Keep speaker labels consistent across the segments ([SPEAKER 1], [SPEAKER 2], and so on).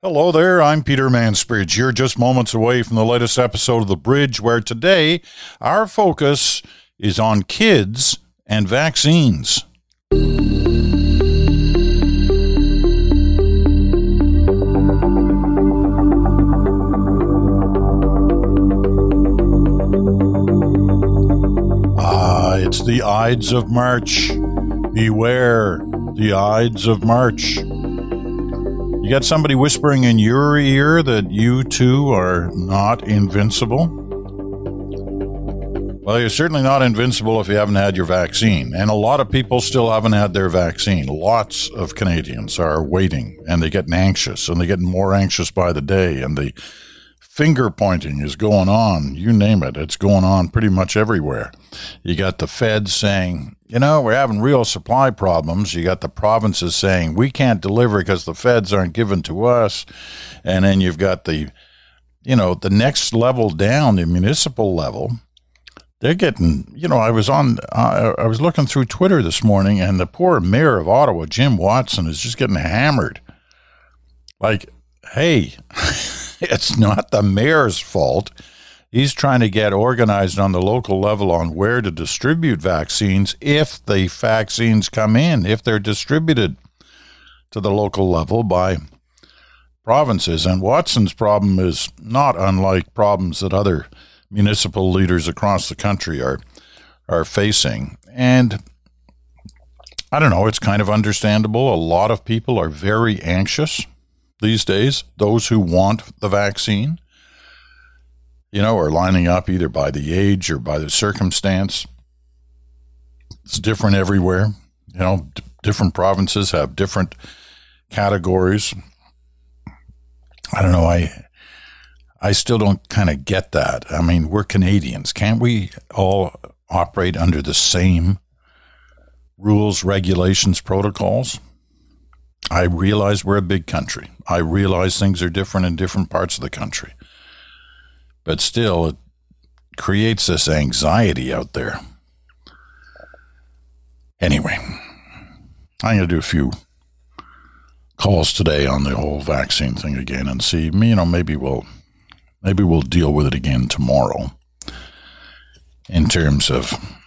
[SPEAKER 1] Hello there, I'm Peter Mansbridge. You're just moments away from the latest episode of The Bridge, where today our focus is on kids and vaccines. Ah, it's the Ides of March. Beware the Ides of March. You got somebody whispering in your ear that you too are not invincible? Well, you're certainly not invincible if you haven't had your vaccine. And a lot of people still haven't had their vaccine. Lots of Canadians are waiting and they're getting anxious and they're getting more anxious by the day. And the finger pointing is going on. You name it, it's going on pretty much everywhere. You got the feds saying, you know, we're having real supply problems. You got the provinces saying, we can't deliver because the feds aren't given to us. And then you've got the, you know, the next level down, the municipal level. They're getting, you know, I was on, uh, I was looking through Twitter this morning and the poor mayor of Ottawa, Jim Watson, is just getting hammered. Like, hey, it's not the mayor's fault. He's trying to get organized on the local level on where to distribute vaccines if the vaccines come in, if they're distributed to the local level by provinces. And Watson's problem is not unlike problems that other municipal leaders across the country are are facing. And I don't know, it's kind of understandable. A lot of people are very anxious these days, those who want the vaccine, you know, are lining up either by the age or by the circumstance. It's different everywhere. You know, d- different provinces have different categories. I don't know. I I still don't kind of get that. I mean, we're Canadians. Can't we all operate under the same rules, regulations, protocols? I realize we're a big country. I realize things are different in different parts of the country. But still, it creates this anxiety out there. Anyway, I'm going to do a few calls today on the whole vaccine thing again and see, you know, maybe we'll maybe we'll deal with it again tomorrow in terms of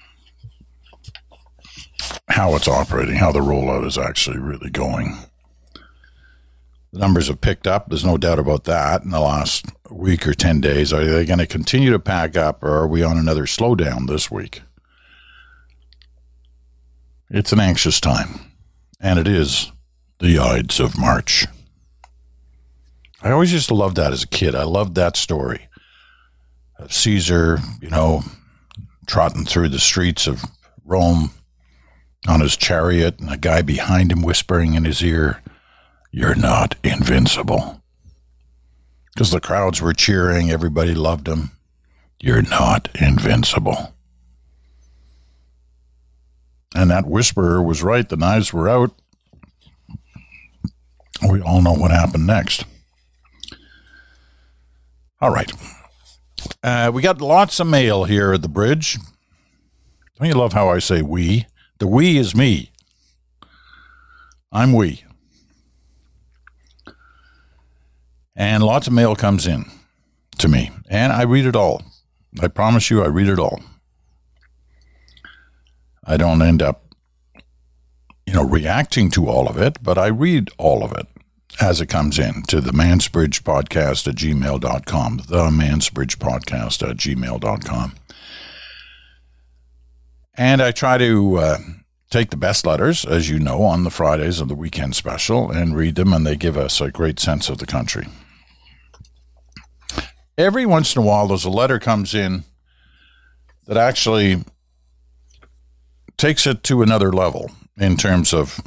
[SPEAKER 1] how it's operating, how the rollout is actually really going. The numbers have picked up. There's no doubt about that in the last week or 10 days. Are they going to continue to pack up or are we on another slowdown this week? It's an anxious time, and it is the Ides of March. I always used to love that as a kid. I loved that story of Caesar, you know, trotting through the streets of Rome on his chariot, and a guy behind him whispering in his ear, You're not invincible. Because the crowds were cheering, everybody loved him. You're not invincible. And that whisperer was right. The knives were out. We all know what happened next. All right. Uh, we got lots of mail here at the bridge. Don't you love how I say we? The we is me. I'm we. And lots of mail comes in to me, and I read it all. I promise you, I read it all. I don't end up, you know, reacting to all of it, but I read all of it as it comes in to the Mansbridge podcast at gmail.com, the Mansbridge podcast at gmail.com. And I try to uh, take the best letters, as you know, on the Fridays of the weekend special and read them, and they give us a great sense of the country. Every once in a while, there's a letter comes in that actually takes it to another level in terms of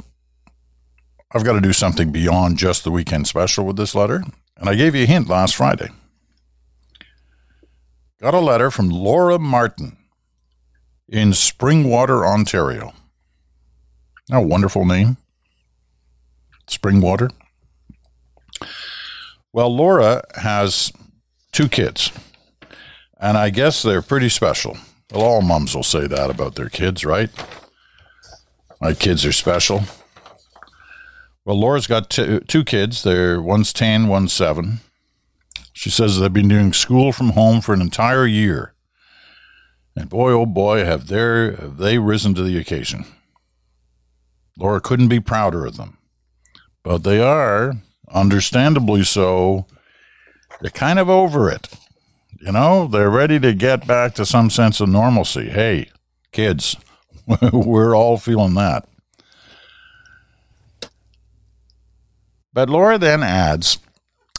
[SPEAKER 1] I've got to do something beyond just the weekend special with this letter. And I gave you a hint last Friday. Got a letter from Laura Martin in Springwater, Ontario. A wonderful name. Springwater. Well, Laura has two kids, and I guess they're pretty special. Well, all moms will say that about their kids, right? My kids are special. Well, Laura's got two, two kids. They're one's 10, one's 7. She says they've been doing school from home for an entire year. And boy, oh boy, have, have they risen to the occasion. Laura couldn't be prouder of them. But they are, understandably so, they're kind of over it. You know, they're ready to get back to some sense of normalcy. Hey, kids, we're all feeling that. But Laura then adds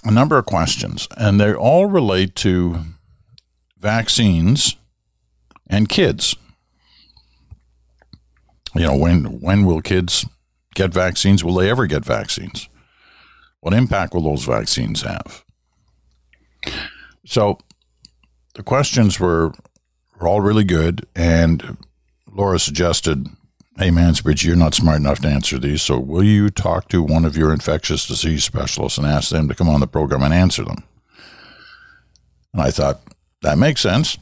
[SPEAKER 1] a number of questions, and they all relate to vaccines and kids. You know, when when will kids get vaccines? Will they ever get vaccines? What impact will those vaccines have? So the questions were, were all really good, and Laura suggested, "Hey, Mansbridge, you're not smart enough to answer these, so will you talk to one of your infectious disease specialists and ask them to come on the program and answer them?" And I thought that makes sense.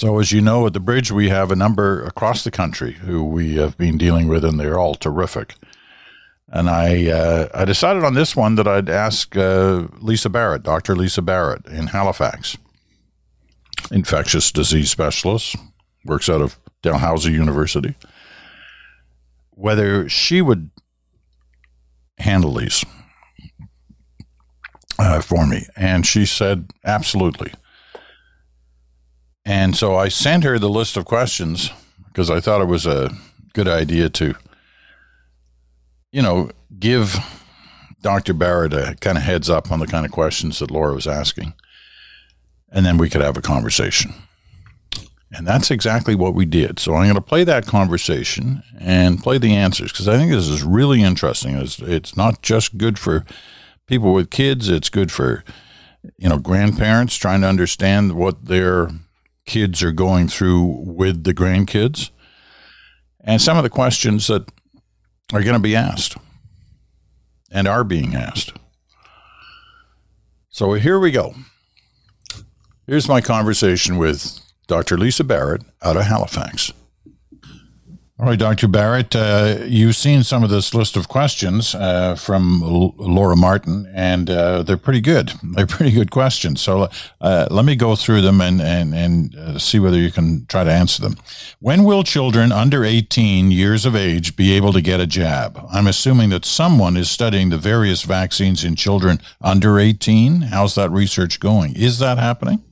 [SPEAKER 1] So, as you know, at the bridge, we have a number across the country who we have been dealing with, and they're all terrific. And I, uh, I decided on this one that I'd ask uh, Lisa Barrett, Dr. Lisa Barrett in Halifax, infectious disease specialist, works out of Dalhousie University, whether she would handle these uh, for me. And she said, absolutely. And so I sent her the list of questions because I thought it was a good idea to you know, give Dr. Barrett a kind of heads up on the kind of questions that Laura was asking. And then we could have a conversation. And that's exactly what we did. So I'm going to play that conversation and play the answers because I think this is really interesting. It's, it's not just good for people with kids, it's good for, you know, grandparents trying to understand what their kids are going through with the grandkids. And some of the questions that are going to be asked and are being asked. So here we go. Here's my conversation with Dr. Lisa Barrett out of Halifax. All right, Dr. Barrett, uh, you've seen some of this list of questions uh, from L- Laura Martin, and uh, they're pretty good. They're pretty good questions. So uh, let me go through them and, and, and uh, see whether you can try to answer them. When will children under 18 years of age be able to get a jab? I'm assuming that someone is studying the various vaccines in children under 18. How's that research going? Is that happening?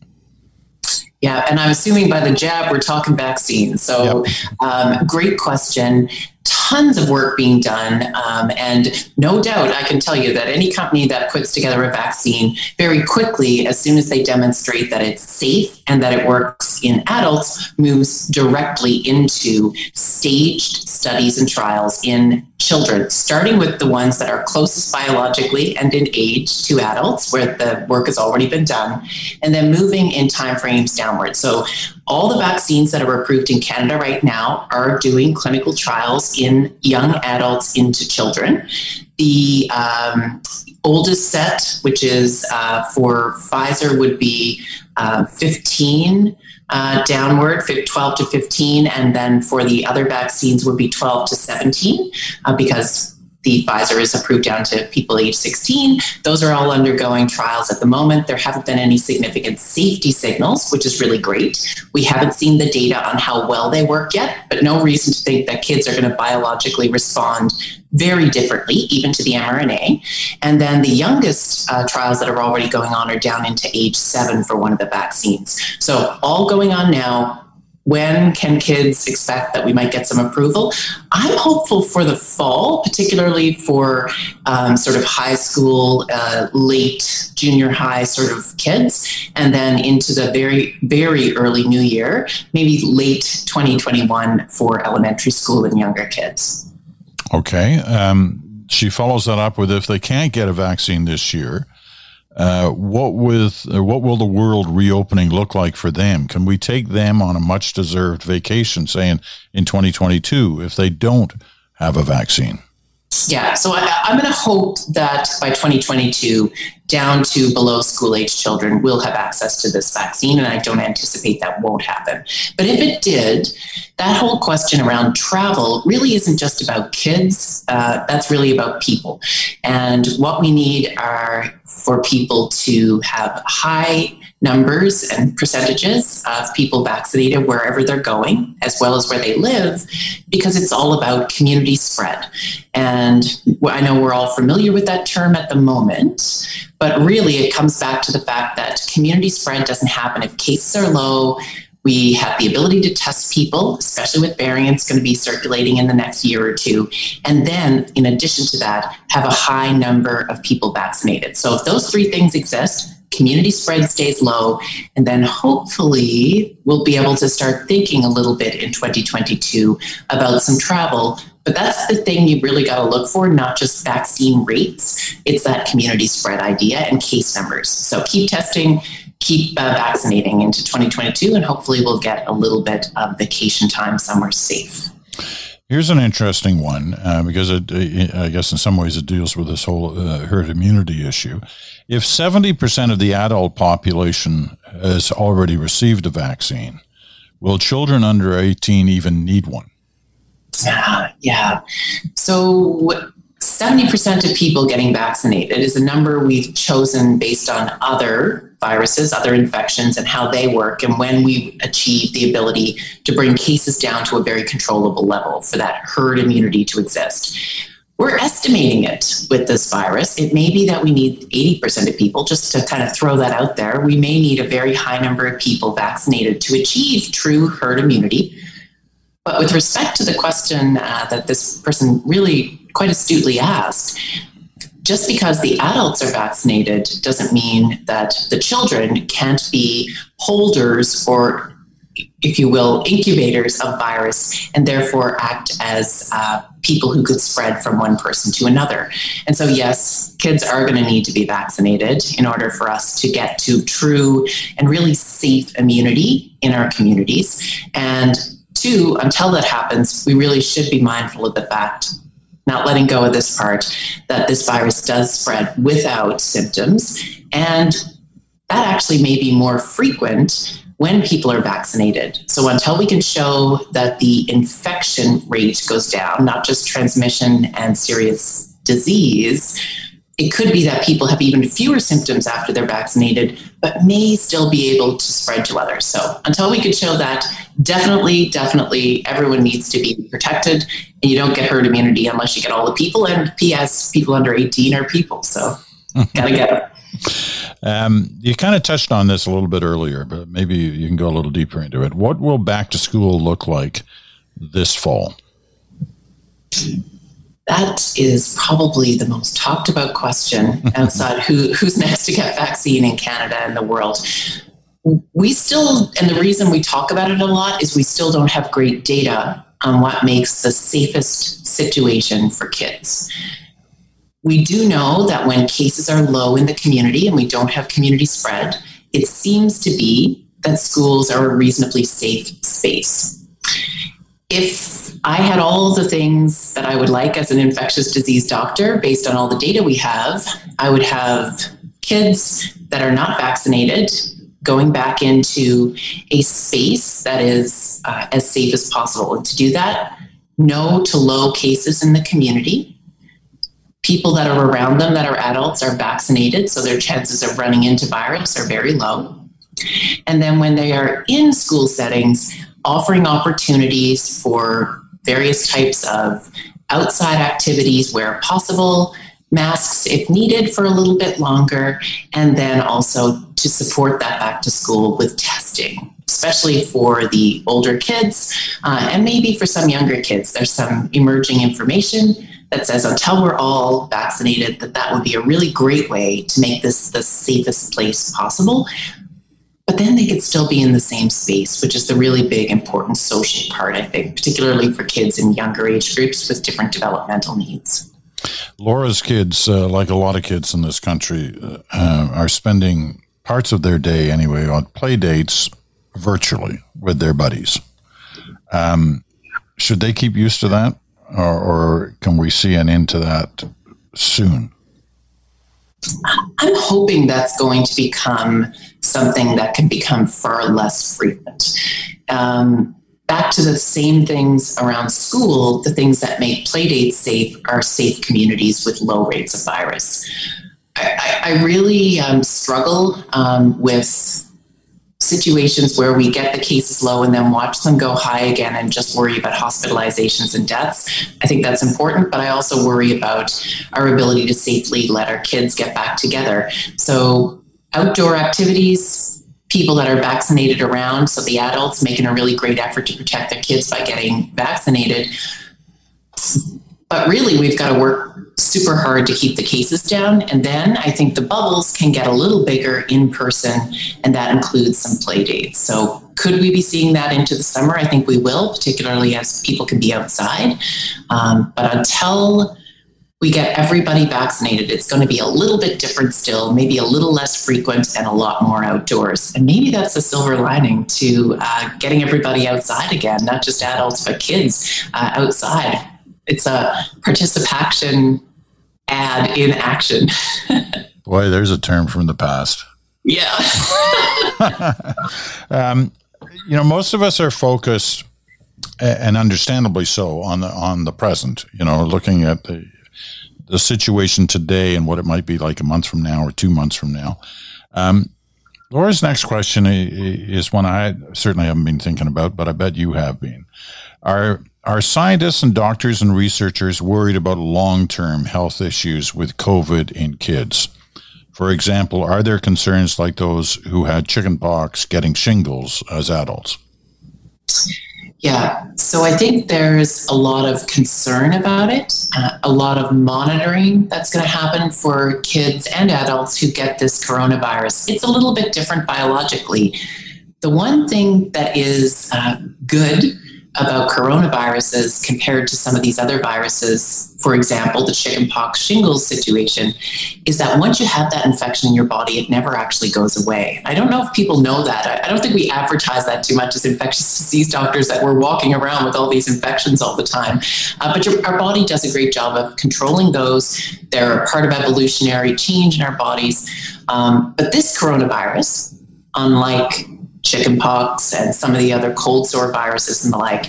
[SPEAKER 2] Yeah, and I'm assuming by the jab we're talking vaccines. So, yep. um, great question tons of work being done. Um, and no doubt, I can tell you that any company that puts together a vaccine very quickly, as soon as they demonstrate that it's safe and that it works in adults, moves directly into staged studies and trials in children, starting with the ones that are closest biologically and in age to adults, where the work has already been done, and then moving in timeframes downward. So all the vaccines that are approved in Canada right now are doing clinical trials in young adults into children. The um, oldest set, which is uh, for Pfizer, would be uh, 15 uh, downward, 12 to 15, and then for the other vaccines would be 12 to 17, uh, because the Pfizer is approved down to people age 16. Those are all undergoing trials at the moment. There haven't been any significant safety signals, which is really great. We haven't seen the data on how well they work yet, but no reason to think that kids are going to biologically respond very differently, even to the mRNA. And then the youngest uh, trials that are already going on are down into age seven for one of the vaccines. So, all going on now when can kids expect that we might get some approval? I'm hopeful for the fall, particularly for um, sort of high school, uh, late junior high sort of kids, and then into the very, very early new year, maybe late 2021 for elementary school and younger kids.
[SPEAKER 1] Okay. Um, she follows that up with if they can't get a vaccine this year, uh, what with uh, what will the world reopening look like for them? Can we take them on a much deserved vacation, saying in, in 2022, if they don't have a vaccine?
[SPEAKER 2] Yeah, so I, am going to hope that by 2022, down to below school age children will have access to this vaccine, and I don't anticipate that won't happen. But if it did, that whole question around travel really isn't just about kids, uh, that's really about people. And what we need are for people to have high numbers and percentages of people vaccinated wherever they're going, as well as where they live, because it's all about community spread. And I know we're all familiar with that term at the moment, but really it comes back to the fact that community spread doesn't happen if cases are low. We have the ability to test people, especially with variants going to be circulating in the next year or two. And then, in addition to that, have a high number of people vaccinated. So, if those three things exist, community spread stays low, and then hopefully we'll be able to start thinking a little bit in 2022 about some travel. But that's the thing you really got to look for, not just vaccine rates. It's that community spread idea and case numbers. So keep testing, keep uh, vaccinating into 2022, and hopefully we'll get a little bit of vacation time somewhere safe.
[SPEAKER 1] Here's an interesting one uh, because it, I guess in some ways it deals with this whole uh, herd immunity issue. If 70% of the adult population has already received a vaccine, will children under 18 even need one?
[SPEAKER 2] Yeah, yeah. So 70% of people getting vaccinated is a number we've chosen based on other viruses, other infections, and how they work, and when we achieve the ability to bring cases down to a very controllable level for that herd immunity to exist. We're estimating it with this virus. It may be that we need 80% of people, just to kind of throw that out there. We may need a very high number of people vaccinated to achieve true herd immunity. But with respect to the question uh, that this person really quite astutely asked, just because the adults are vaccinated doesn't mean that the children can't be holders or if you will, incubators of virus and therefore act as uh, people who could spread from one person to another. And so, yes, kids are going to need to be vaccinated in order for us to get to true and really safe immunity in our communities. And two, until that happens, we really should be mindful of the fact not letting go of this part that this virus does spread without symptoms and that actually may be more frequent when people are vaccinated. So until we can show that the infection rate goes down, not just transmission and serious disease, it could be that people have even fewer symptoms after they're vaccinated, but may still be able to spread to others. So until we can show that, definitely, definitely everyone needs to be protected. And you don't get herd immunity unless you get all the people. And PS, people under 18 are people. So gotta get them.
[SPEAKER 1] Um, you kind of touched on this a little bit earlier, but maybe you can go a little deeper into it. What will back to school look like this fall?
[SPEAKER 2] That is probably the most talked about question outside who, who's next to get vaccine in Canada and the world. We still, and the reason we talk about it a lot is we still don't have great data on what makes the safest situation for kids. We do know that when cases are low in the community and we don't have community spread, it seems to be that schools are a reasonably safe space. If I had all the things that I would like as an infectious disease doctor based on all the data we have, I would have kids that are not vaccinated going back into a space that is uh, as safe as possible. And to do that, no to low cases in the community people that are around them that are adults are vaccinated, so their chances of running into virus are very low. And then when they are in school settings, offering opportunities for various types of outside activities where possible, masks if needed for a little bit longer, and then also to support that back to school with testing, especially for the older kids uh, and maybe for some younger kids. There's some emerging information that says until we're all vaccinated, that that would be a really great way to make this the safest place possible. But then they could still be in the same space, which is the really big, important social part, I think, particularly for kids in younger age groups with different developmental needs.
[SPEAKER 1] Laura's kids, uh, like a lot of kids in this country, uh, are spending parts of their day anyway on play dates virtually with their buddies. Um, should they keep used to that? or, or can we see an end to that soon?
[SPEAKER 2] I'm hoping that's going to become something that can become far less frequent. Um, back to the same things around school, the things that make playdates safe are safe communities with low rates of virus. I, I really um, struggle um, with situations where we get the cases low and then watch them go high again and just worry about hospitalizations and deaths. I think that's important, but I also worry about our ability to safely let our kids get back together. So, outdoor activities, people that are vaccinated around, so the adults making a really great effort to protect their kids by getting vaccinated. But really, we've got to work super hard to keep the cases down. And then I think the bubbles can get a little bigger in person, and that includes some play dates. So, could we be seeing that into the summer? I think we will, particularly as people can be outside. Um, but until we get everybody vaccinated, it's going to be a little bit different still, maybe a little less frequent and a lot more outdoors. And maybe that's a silver lining to uh, getting everybody outside again, not just adults, but kids uh, outside. It's a ParticipACTION ad in action.
[SPEAKER 1] Boy, there's a term from the past.
[SPEAKER 2] Yeah.
[SPEAKER 1] um, you know, most of us are focused, and understandably so, on the on the present. You know, looking at the the situation today and what it might be like a month from now or two months from now. Um, Laura's next question is one I certainly haven't been thinking about, but I bet you have been. Are are scientists and doctors and researchers worried about long term health issues with COVID in kids? For example, are there concerns like those who had chickenpox getting shingles as adults?
[SPEAKER 2] Yeah, so I think there's a lot of concern about it, uh, a lot of monitoring that's going to happen for kids and adults who get this coronavirus. It's a little bit different biologically. The one thing that is uh, good about coronaviruses compared to some of these other viruses, for example, the chickenpox shingles situation, is that once you have that infection in your body, it never actually goes away. I don't know if people know that. I don't think we advertise that too much as infectious disease doctors that we're walking around with all these infections all the time. Uh, but your, our body does a great job of controlling those. They're part of evolutionary change in our bodies. Um, but this coronavirus, unlike chickenpox and some of the other cold sore viruses and the like,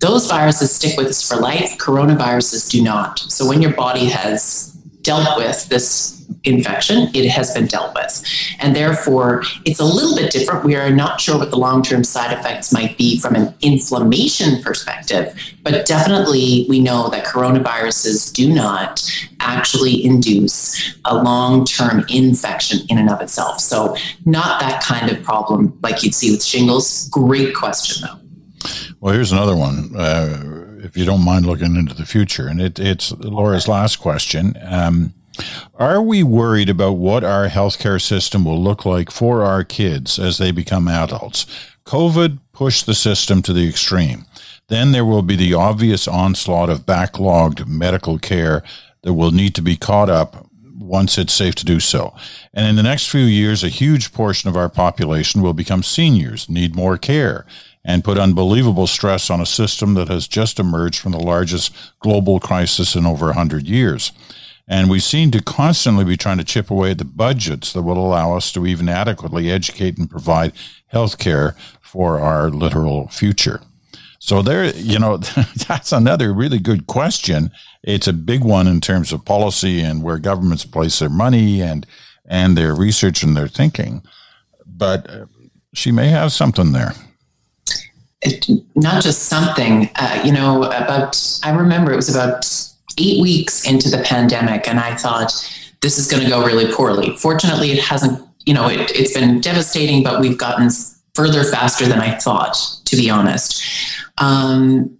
[SPEAKER 2] those viruses stick with us for life. Coronaviruses do not. So when your body has dealt with this infection, it has been dealt with. And therefore, it's a little bit different. We are not sure what the long term side effects might be from an inflammation perspective, but definitely we know that coronaviruses do not actually induce a long term infection in and of itself. So, not that kind of problem like you'd see with shingles. Great question, though.
[SPEAKER 1] Well, here's another one. Uh, if you don't mind looking into the future, and it, it's Laura's last question. Um, are we worried about what our healthcare system will look like for our kids as they become adults? COVID pushed the system to the extreme. Then there will be the obvious onslaught of backlogged medical care that will need to be caught up once it's safe to do so. And in the next few years, a huge portion of our population will become seniors, need more care, and put unbelievable stress on a system that has just emerged from the largest global crisis in over 100 years. And we seem to constantly be trying to chip away at the budgets that will allow us to even adequately educate and provide health care for our literal future. So there, you know, that's another really good question. It's a big one in terms of policy and where governments place their money and and their research and their thinking. But uh, she may have something there.
[SPEAKER 2] It, not just something, uh, you know. About I remember it was about eight weeks into the pandemic, and I thought this is going to go really poorly. Fortunately, it hasn't. You know, it, it's been devastating, but we've gotten further faster than I thought, to be honest. Um,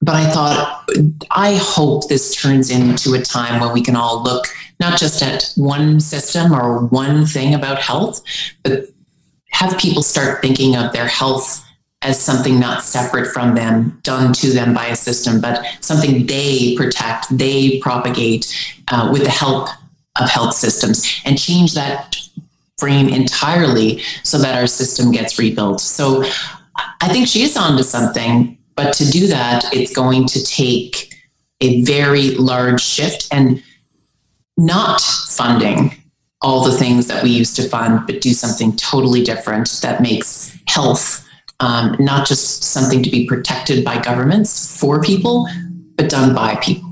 [SPEAKER 2] but I thought, I hope this turns into a time when we can all look not just at one system or one thing about health, but have people start thinking of their health as something not separate from them, done to them by a system, but something they protect, they propagate uh, with the help of health systems, and change that frame entirely so that our system gets rebuilt. So I think she is onto something, but to do that, it's going to take a very large shift and not funding all the things that we used to fund, but do something totally different that makes health um, not just something to be protected by governments for people, but done by people.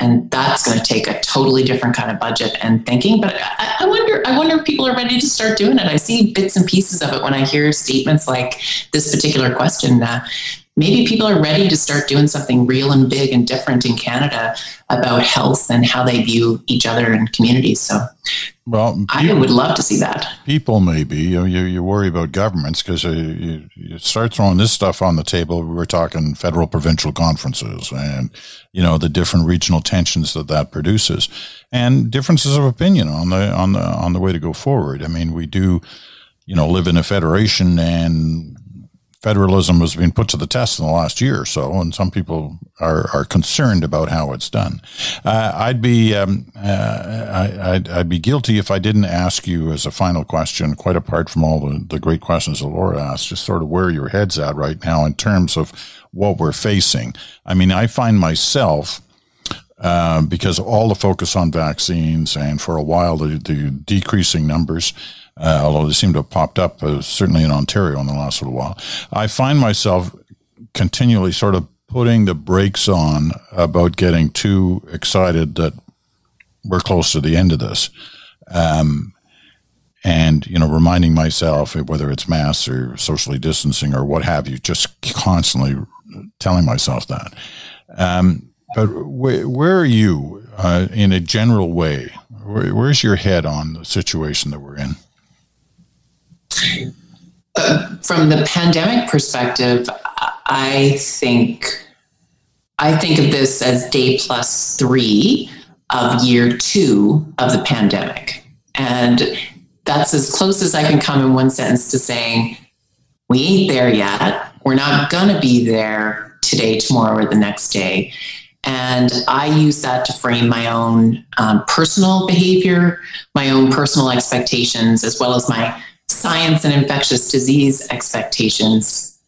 [SPEAKER 2] And that's going to take a totally different kind of budget and thinking. But I, I wonder, I wonder if people are ready to start doing it. I see bits and pieces of it when I hear statements like this particular question. Uh, maybe people are ready to start doing something real and big and different in Canada about health and how they view each other and communities. So, well, people, I would love to see that.
[SPEAKER 1] People, maybe you you, you worry about governments because uh, you, you start throwing this stuff on the table. We were talking federal provincial conferences and you know the different regional tensions that that produces, and differences of opinion on the on the on the way to go forward. I mean, we do you know live in a federation and federalism has been put to the test in the last year or so, and some people are, are concerned about how it's done. Uh, I'd be um, uh, I, would I'd be guilty if I didn't ask you as a final question, quite apart from all the, the great questions that Laura asked, just sort of where your head's at right now in terms of what we're facing. I mean, I find myself. Uh, because all the focus on vaccines and for a while the, the decreasing numbers, uh, although they seem to have popped up, uh, certainly in Ontario in the last little while. I find myself continually sort of putting the brakes on about getting too excited that we're close to the end of this. Um, and, you know, reminding myself, whether it's masks or socially distancing or what have you, just constantly telling myself that. Um, but wh- where are you uh, in a general way? Where, where's your head on the situation that we're in?
[SPEAKER 2] From the pandemic perspective, I think I think of this as day plus three of year two of the pandemic, and that's as close as I can come in one sentence to saying we ain't there yet. We're not gonna be there today, tomorrow, or the next day. And I use that to frame my own um, personal behavior, my own personal expectations, as well as my science and infectious disease expectations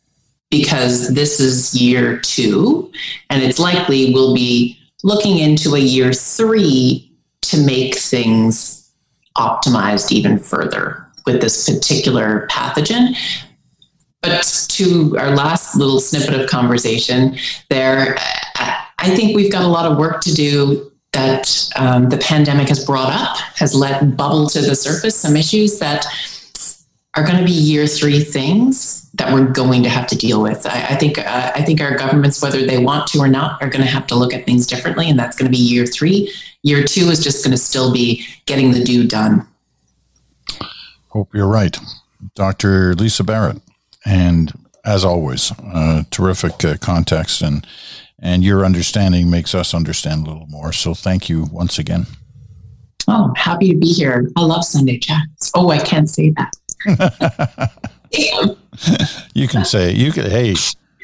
[SPEAKER 2] because this is year two, and it's likely we'll be looking into a year three to make things optimized even further with this particular pathogen. But to our last little snippet of conversation, there, I think we've got a lot of work to do that um, the pandemic has brought up, has let bubble to the surface some issues that are going to be year three things that we're going to have to deal with. I, I think uh, I think our governments, whether they want to or not, are going to have to look at things differently, and that's going to be year three. Year two is just going to still be getting the do done.
[SPEAKER 1] Hope you're right, Dr. Lisa Barrett, and as always, uh, terrific uh, context and and your understanding makes us understand a little more. So thank you once again.
[SPEAKER 2] Oh, happy to be here. I love Sunday chats. Oh, I can't say that.
[SPEAKER 1] you can say you can. Hey,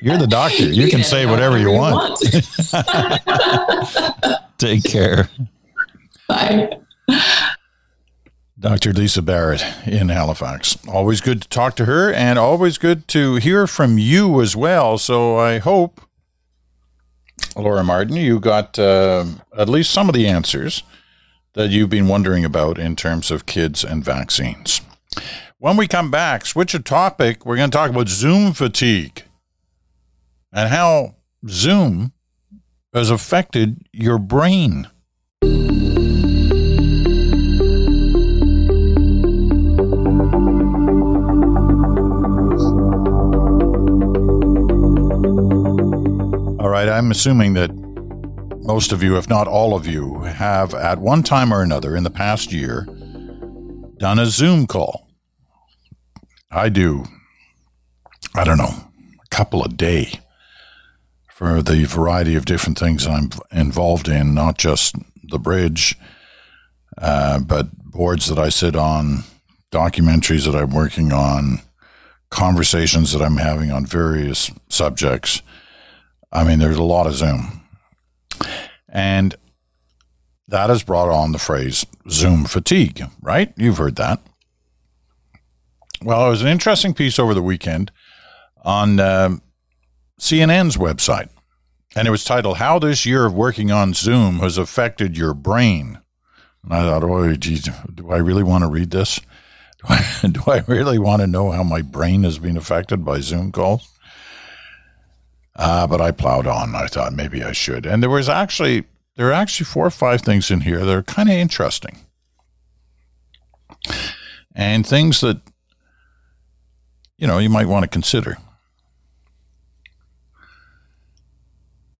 [SPEAKER 1] you're the doctor. You, you can say whatever you want. want. Take care.
[SPEAKER 2] Bye.
[SPEAKER 1] Dr. Lisa Barrett in Halifax. Always good to talk to her and always good to hear from you as well. So I hope, Laura Martin, you got uh, at least some of the answers that you've been wondering about in terms of kids and vaccines. When we come back, switch a topic. We're going to talk about Zoom fatigue and how Zoom has affected your brain. All right, I'm assuming that most of you, if not all of you, have at one time or another in the past year done a Zoom call. I do, I don't know, a couple a day for the variety of different things I'm involved in, not just the bridge, uh, but boards that I sit on, documentaries that I'm working on, conversations that I'm having on various subjects. I mean, there's a lot of Zoom. And that has brought on the phrase Zoom fatigue, right? You've heard that. Well, it was an interesting piece over the weekend on uh, CNN's website. and it was titled "How This Year of Working on Zoom Has Affected Your Brain." And I thought, oh, geez, do I really want to read this? Do I, do I really want to know how my brain has been affected by Zoom calls? Uh, but I plowed on. I thought maybe I should. And there was actually there are actually four or five things in here that are kind of interesting, and things that you know you might want to consider.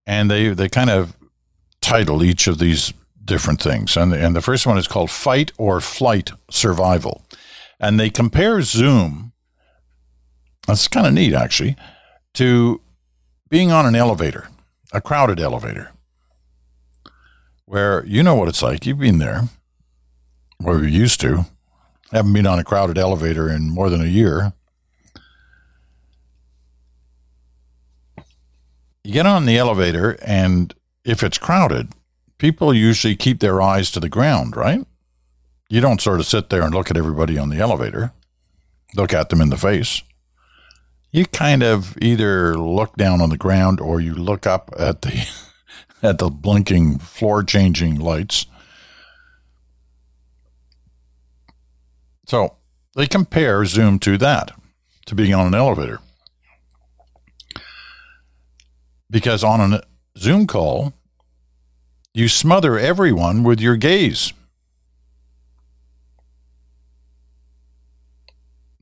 [SPEAKER 1] And they they kind of title each of these different things. And, and the first one is called Fight or Flight Survival. And they compare Zoom, that's kind of neat actually, to being on an elevator, a crowded elevator, where you know what it's like. You've been there, or you used to. Haven't been on a crowded elevator in more than a year. You get on the elevator, and if it's crowded, people usually keep their eyes to the ground, right? You don't sort of sit there and look at everybody on the elevator, look at them in the face. You kind of either look down on the ground or you look up at the at the blinking floor changing lights. So they compare Zoom to that, to being on an elevator. Because on a Zoom call, you smother everyone with your gaze.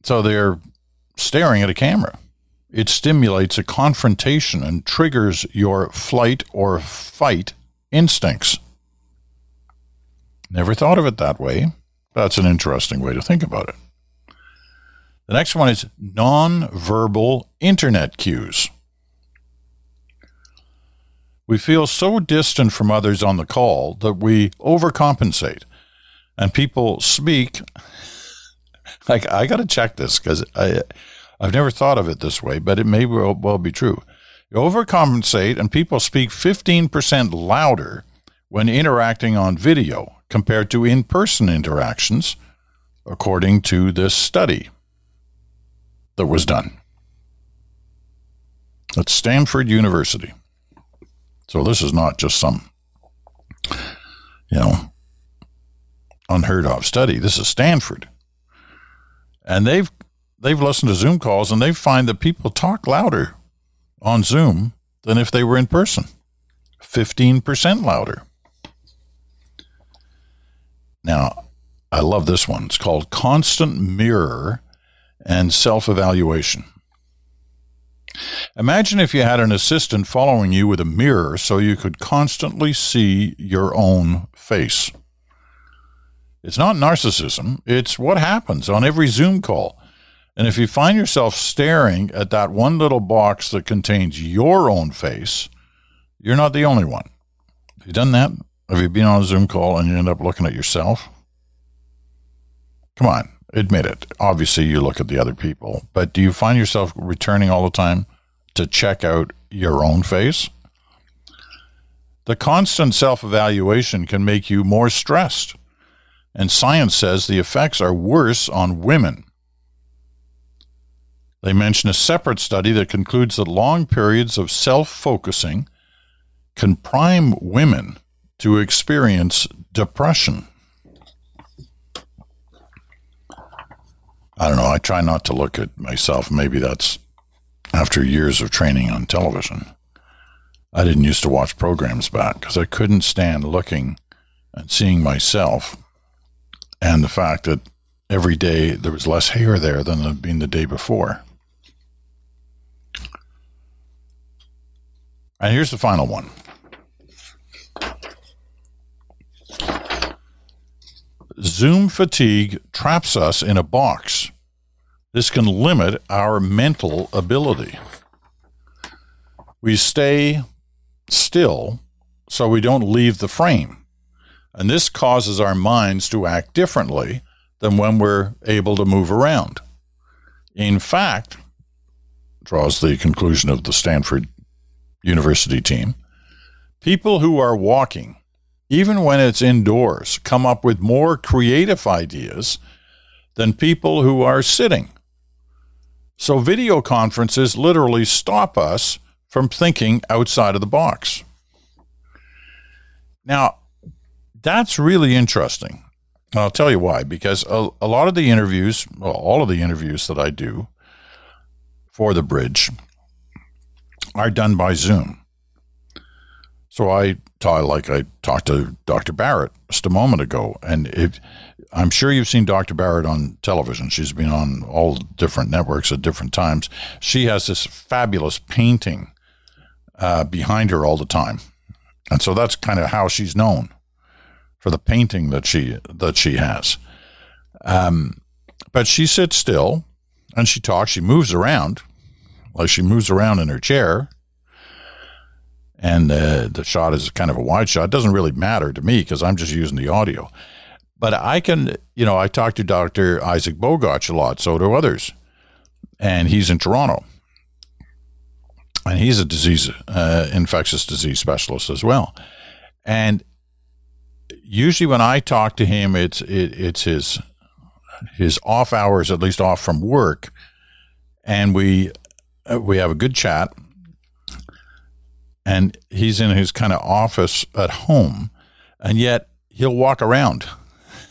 [SPEAKER 1] So they're staring at a camera. It stimulates a confrontation and triggers your flight or fight instincts. Never thought of it that way. That's an interesting way to think about it. The next one is non-verbal internet cues. We feel so distant from others on the call that we overcompensate. And people speak like I got to check this because I've never thought of it this way, but it may well, well be true. You overcompensate, and people speak 15% louder when interacting on video compared to in person interactions, according to this study that was done at Stanford University. So this is not just some, you know, unheard of study. This is Stanford. And they've they've listened to Zoom calls and they find that people talk louder on Zoom than if they were in person. 15% louder. Now, I love this one. It's called Constant Mirror and Self Evaluation. Imagine if you had an assistant following you with a mirror so you could constantly see your own face. It's not narcissism, it's what happens on every Zoom call. And if you find yourself staring at that one little box that contains your own face, you're not the only one. Have you done that? Have you been on a Zoom call and you end up looking at yourself? Come on, admit it. Obviously, you look at the other people, but do you find yourself returning all the time to check out your own face? The constant self evaluation can make you more stressed, and science says the effects are worse on women. They mention a separate study that concludes that long periods of self focusing can prime women to experience depression. I don't know. I try not to look at myself. Maybe that's after years of training on television. I didn't used to watch programs back because I couldn't stand looking and seeing myself and the fact that every day there was less hair there than had been the day before. And here's the final one. Zoom fatigue traps us in a box. This can limit our mental ability. We stay still so we don't leave the frame. And this causes our minds to act differently than when we're able to move around. In fact, draws the conclusion of the Stanford University team, people who are walking even when it's indoors, come up with more creative ideas than people who are sitting. So, video conferences literally stop us from thinking outside of the box. Now, that's really interesting. And I'll tell you why, because a, a lot of the interviews, well, all of the interviews that I do for the bridge are done by Zoom. So I talk like I talked to Dr. Barrett just a moment ago, and if I'm sure you've seen Dr. Barrett on television. She's been on all different networks at different times. She has this fabulous painting uh, behind her all the time, and so that's kind of how she's known for the painting that she that she has. Um, but she sits still and she talks. She moves around, like she moves around in her chair. And uh, the shot is kind of a wide shot. It doesn't really matter to me because I'm just using the audio. But I can, you know, I talk to Dr. Isaac Bogoch a lot, so do others. And he's in Toronto. And he's a disease, uh, infectious disease specialist as well. And usually when I talk to him, it's it, it's his his off hours, at least off from work, and we uh, we have a good chat. And he's in his kind of office at home, and yet he'll walk around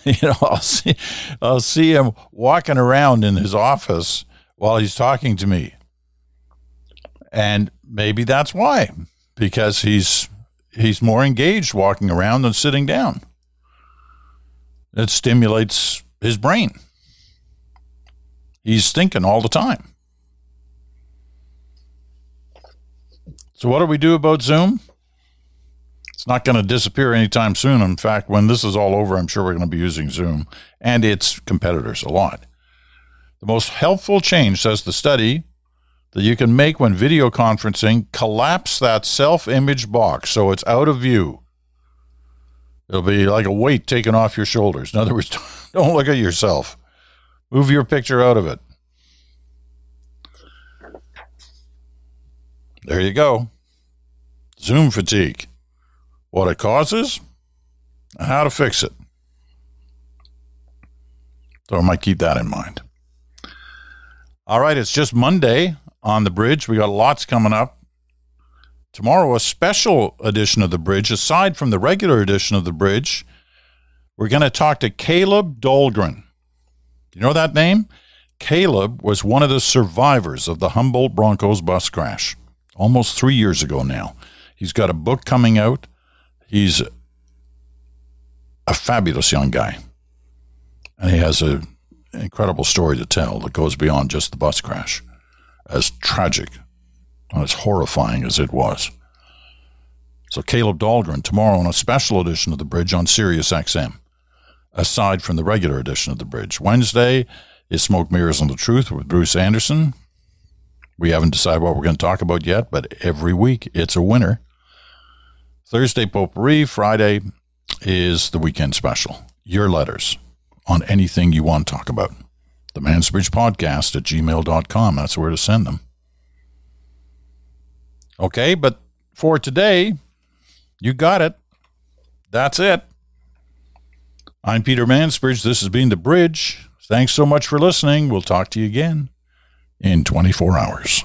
[SPEAKER 1] you know, I'll see, I'll see him walking around in his office while he's talking to me, and maybe that's why, because he's he's more engaged walking around than sitting down. It stimulates his brain. He's thinking all the time. So, what do we do about Zoom? It's not going to disappear anytime soon. In fact, when this is all over, I'm sure we're going to be using Zoom and its competitors a lot. The most helpful change, says the study, that you can make when video conferencing, collapse that self image box so it's out of view. It'll be like a weight taken off your shoulders. In other words, don't look at yourself. Move your picture out of it. There you go. Zoom fatigue what it causes, and how to fix it. So I might keep that in mind. All right, it's just Monday on the bridge. We got lots coming up. Tomorrow, a special edition of the bridge, aside from the regular edition of the bridge. We're going to talk to Kaleb Dahlgren. You know that name? Kaleb was one of the survivors of the Humboldt Broncos bus crash almost three years ago now. He's got a book coming out He's a fabulous young guy, and he has an incredible story to tell that goes beyond just the bus crash, as tragic and as horrifying as it was. So Kaleb Dahlgren tomorrow on a special edition of the Bridge on Sirius XM, aside from the regular edition of the Bridge. Wednesday is Smoke Mirrors and the Truth with Bruce Anderson. We haven't decided what we're going to talk about yet, but every week it's a winner. Thursday potpourri. Friday is the weekend special. Your letters on anything you want to talk about. The Mansbridge Podcast at gmail.com. That's where to send them. Okay, but for today, you got it. That's it. I'm Peter Mansbridge. This has been The Bridge. Thanks so much for listening. We'll talk to you again in 24 hours.